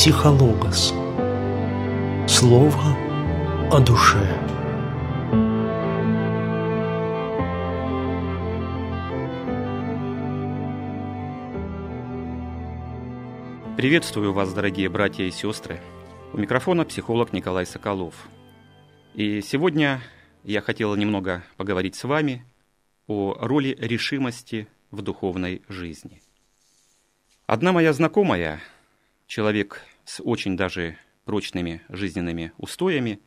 Психологос. Слово о душе. Приветствую вас, дорогие братья и сестры. У микрофона психолог Николай Соколов. И сегодня я хотел немного поговорить с вами о роли решимости в духовной жизни. Одна моя знакомая, человек с очень даже прочными жизненными устоями,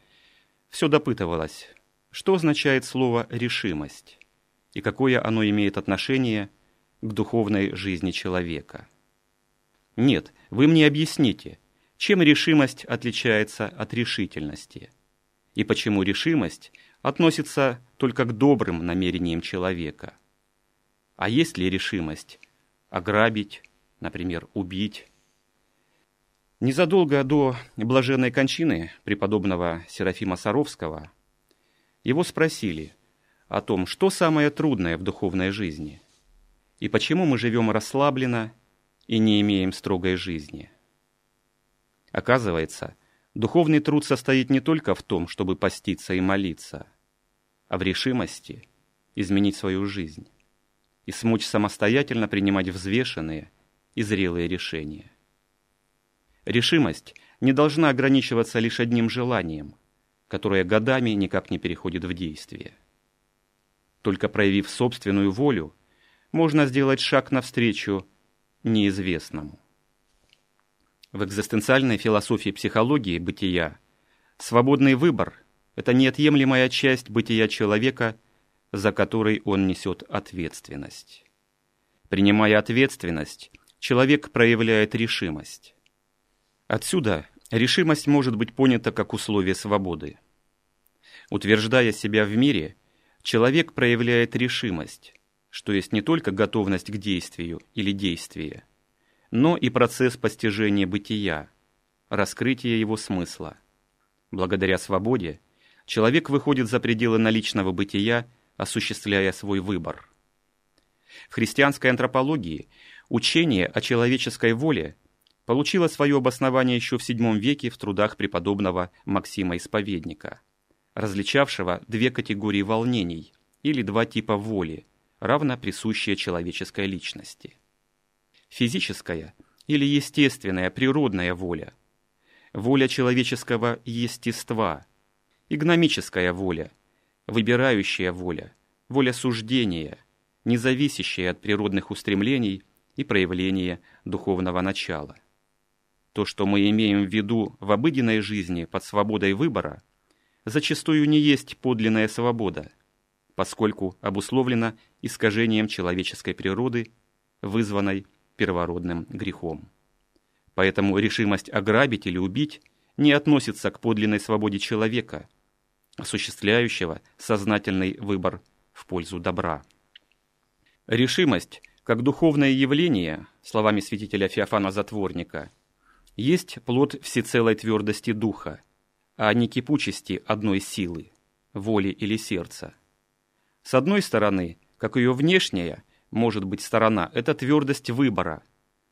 все допытывалась, что означает слово «решимость» и какое оно имеет отношение к духовной жизни человека. Нет, вы мне объясните, чем решимость отличается от решительности, и почему решимость относится только к добрым намерениям человека. А есть ли решимость ограбить, например, убить? Незадолго до блаженной кончины преподобного Серафима Саровского его спросили о том, что самое трудное в духовной жизни и почему мы живем расслабленно и не имеем строгой жизни. Оказывается, духовный труд состоит не только в том, чтобы поститься и молиться, а в решимости изменить свою жизнь и смочь самостоятельно принимать взвешенные и зрелые решения. Решимость не должна ограничиваться лишь одним желанием, которое годами никак не переходит в действие. Только проявив собственную волю, можно сделать шаг навстречу неизвестному. В экзистенциальной философии психологии бытия свободный выбор – это неотъемлемая часть бытия человека, за который он несет ответственность. Принимая ответственность, человек проявляет решимость. Отсюда решимость может быть понята как условие свободы. Утверждая себя в мире, человек проявляет решимость, что есть не только готовность к действию или действие, но и процесс постижения бытия, раскрытия его смысла. Благодаря свободе человек выходит за пределы наличного бытия, осуществляя свой выбор. В христианской антропологии учение о человеческой воле получило свое обоснование еще в VII веке в трудах преподобного Максима Исповедника, различавшего две категории волнений или два типа воли – равно присущая человеческой личности. Физическая или естественная природная воля, воля человеческого естества, игномическая воля, выбирающая воля, воля суждения, независящая от природных устремлений и проявления духовного начала. То, что мы имеем в виду в обыденной жизни под свободой выбора, зачастую не есть подлинная свобода – поскольку обусловлено искажением человеческой природы, вызванной первородным грехом. Поэтому решимость ограбить или убить не относится к подлинной свободе человека, осуществляющего сознательный выбор в пользу добра. Решимость, как духовное явление, словами святителя Феофана Затворника, есть плод всецелой твердости духа, а не кипучести одной силы, воли или сердца – с одной стороны, как ее внешняя, может быть сторона, это твердость выбора,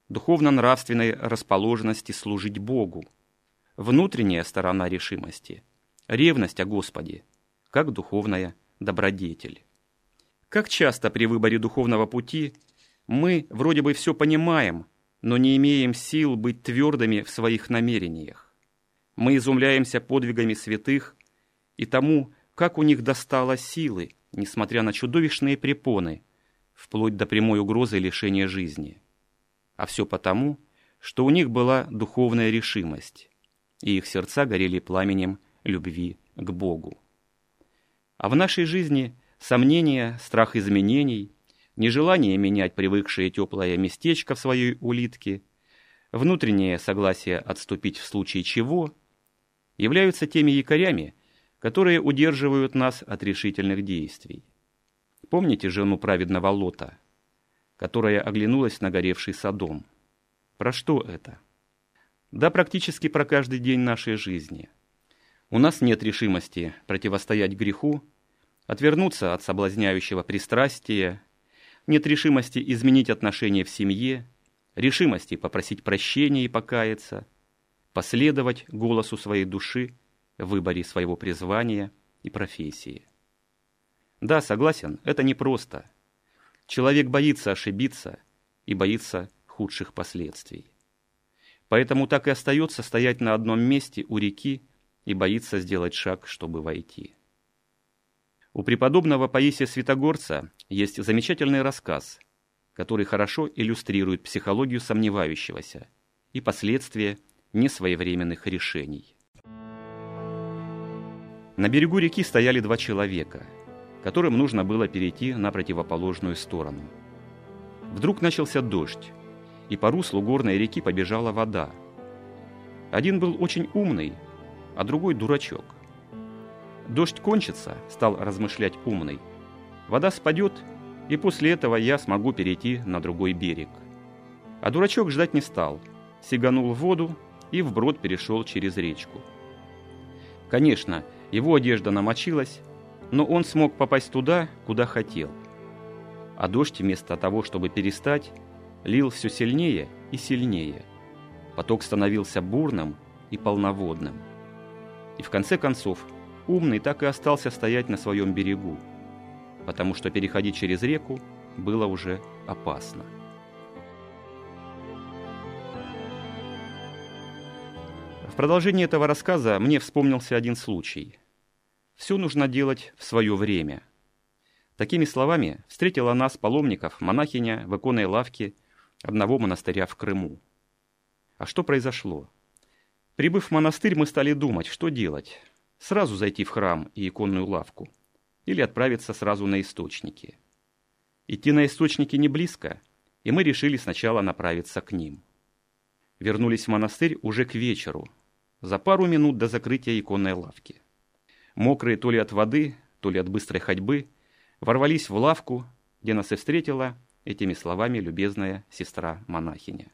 духовно-нравственной расположенности служить Богу. Внутренняя сторона решимости – ревность о Господе, как духовная добродетель. Как часто при выборе духовного пути мы вроде бы все понимаем, но не имеем сил быть твердыми в своих намерениях. Мы изумляемся подвигами святых и тому, как у них достало силы, несмотря на чудовищные препоны, вплоть до прямой угрозы лишения жизни. А все потому, что у них была духовная решимость, и их сердца горели пламенем любви к Богу. А в нашей жизни сомнения, страх изменений, нежелание менять привыкшее теплое местечко в своей улитке, внутреннее согласие отступить в случае чего, являются теми якорями, которые удерживают нас от решительных действий. Помните жену праведного Лота, которая оглянулась на горевший Содом? Про что это? Да практически про каждый день нашей жизни. У нас нет решимости противостоять греху, отвернуться от соблазняющего пристрастия, нет решимости изменить отношения в семье, решимости попросить прощения и покаяться, последовать голосу своей души в выборе своего призвания и профессии. Да, согласен, это непросто. Человек боится ошибиться и боится худших последствий. Поэтому так и остается стоять на одном месте у реки и боится сделать шаг, чтобы войти. У преподобного Паисия Святогорца есть замечательный рассказ, который хорошо иллюстрирует психологию сомневающегося и последствия несвоевременных решений. На берегу реки стояли два человека, которым нужно было перейти на противоположную сторону. Вдруг начался дождь, и по руслу горной реки побежала вода. Один был очень умный, а другой дурачок. Дождь кончится, стал размышлять умный. Вода спадет, и после этого я смогу перейти на другой берег. А дурачок ждать не стал, сиганул в воду и вброд перешел через речку. Конечно, его одежда намочилась, но он смог попасть туда, куда хотел. А дождь вместо того, чтобы перестать, лил все сильнее и сильнее. Поток становился бурным и полноводным. И в конце концов, умный так и остался стоять на своем берегу, потому что переходить через реку было уже опасно. В продолжении этого рассказа мне вспомнился один случай. Все нужно делать в свое время. Такими словами встретила нас, паломников, монахиня в иконной лавке одного монастыря в Крыму. А что произошло? Прибыв в монастырь, мы стали думать, что делать. Сразу зайти в храм и иконную лавку. Или отправиться сразу на источники. Идти на источники не близко, и мы решили сначала направиться к ним. Вернулись в монастырь уже к вечеру, за пару минут до закрытия иконной лавки. Мокрые то ли от воды, то ли от быстрой ходьбы, ворвались в лавку, где нас и встретила этими словами любезная сестра-монахиня.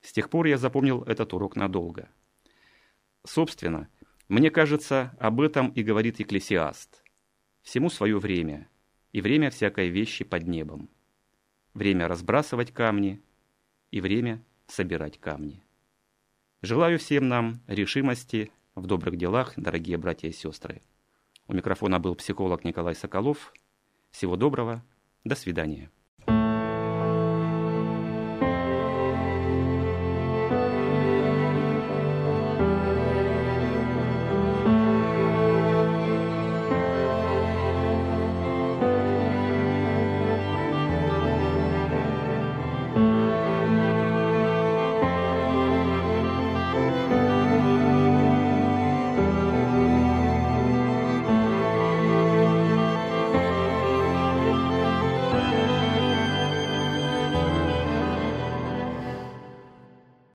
С тех пор я запомнил этот урок надолго. Собственно, мне кажется, об этом и говорит Екклесиаст. Всему свое время, и время всякой вещи под небом. Время разбрасывать камни, и время собирать камни. Желаю всем нам решимости в добрых делах, дорогие братья и сестры. У микрофона был психолог Николай Соколов. Всего доброго. До свидания.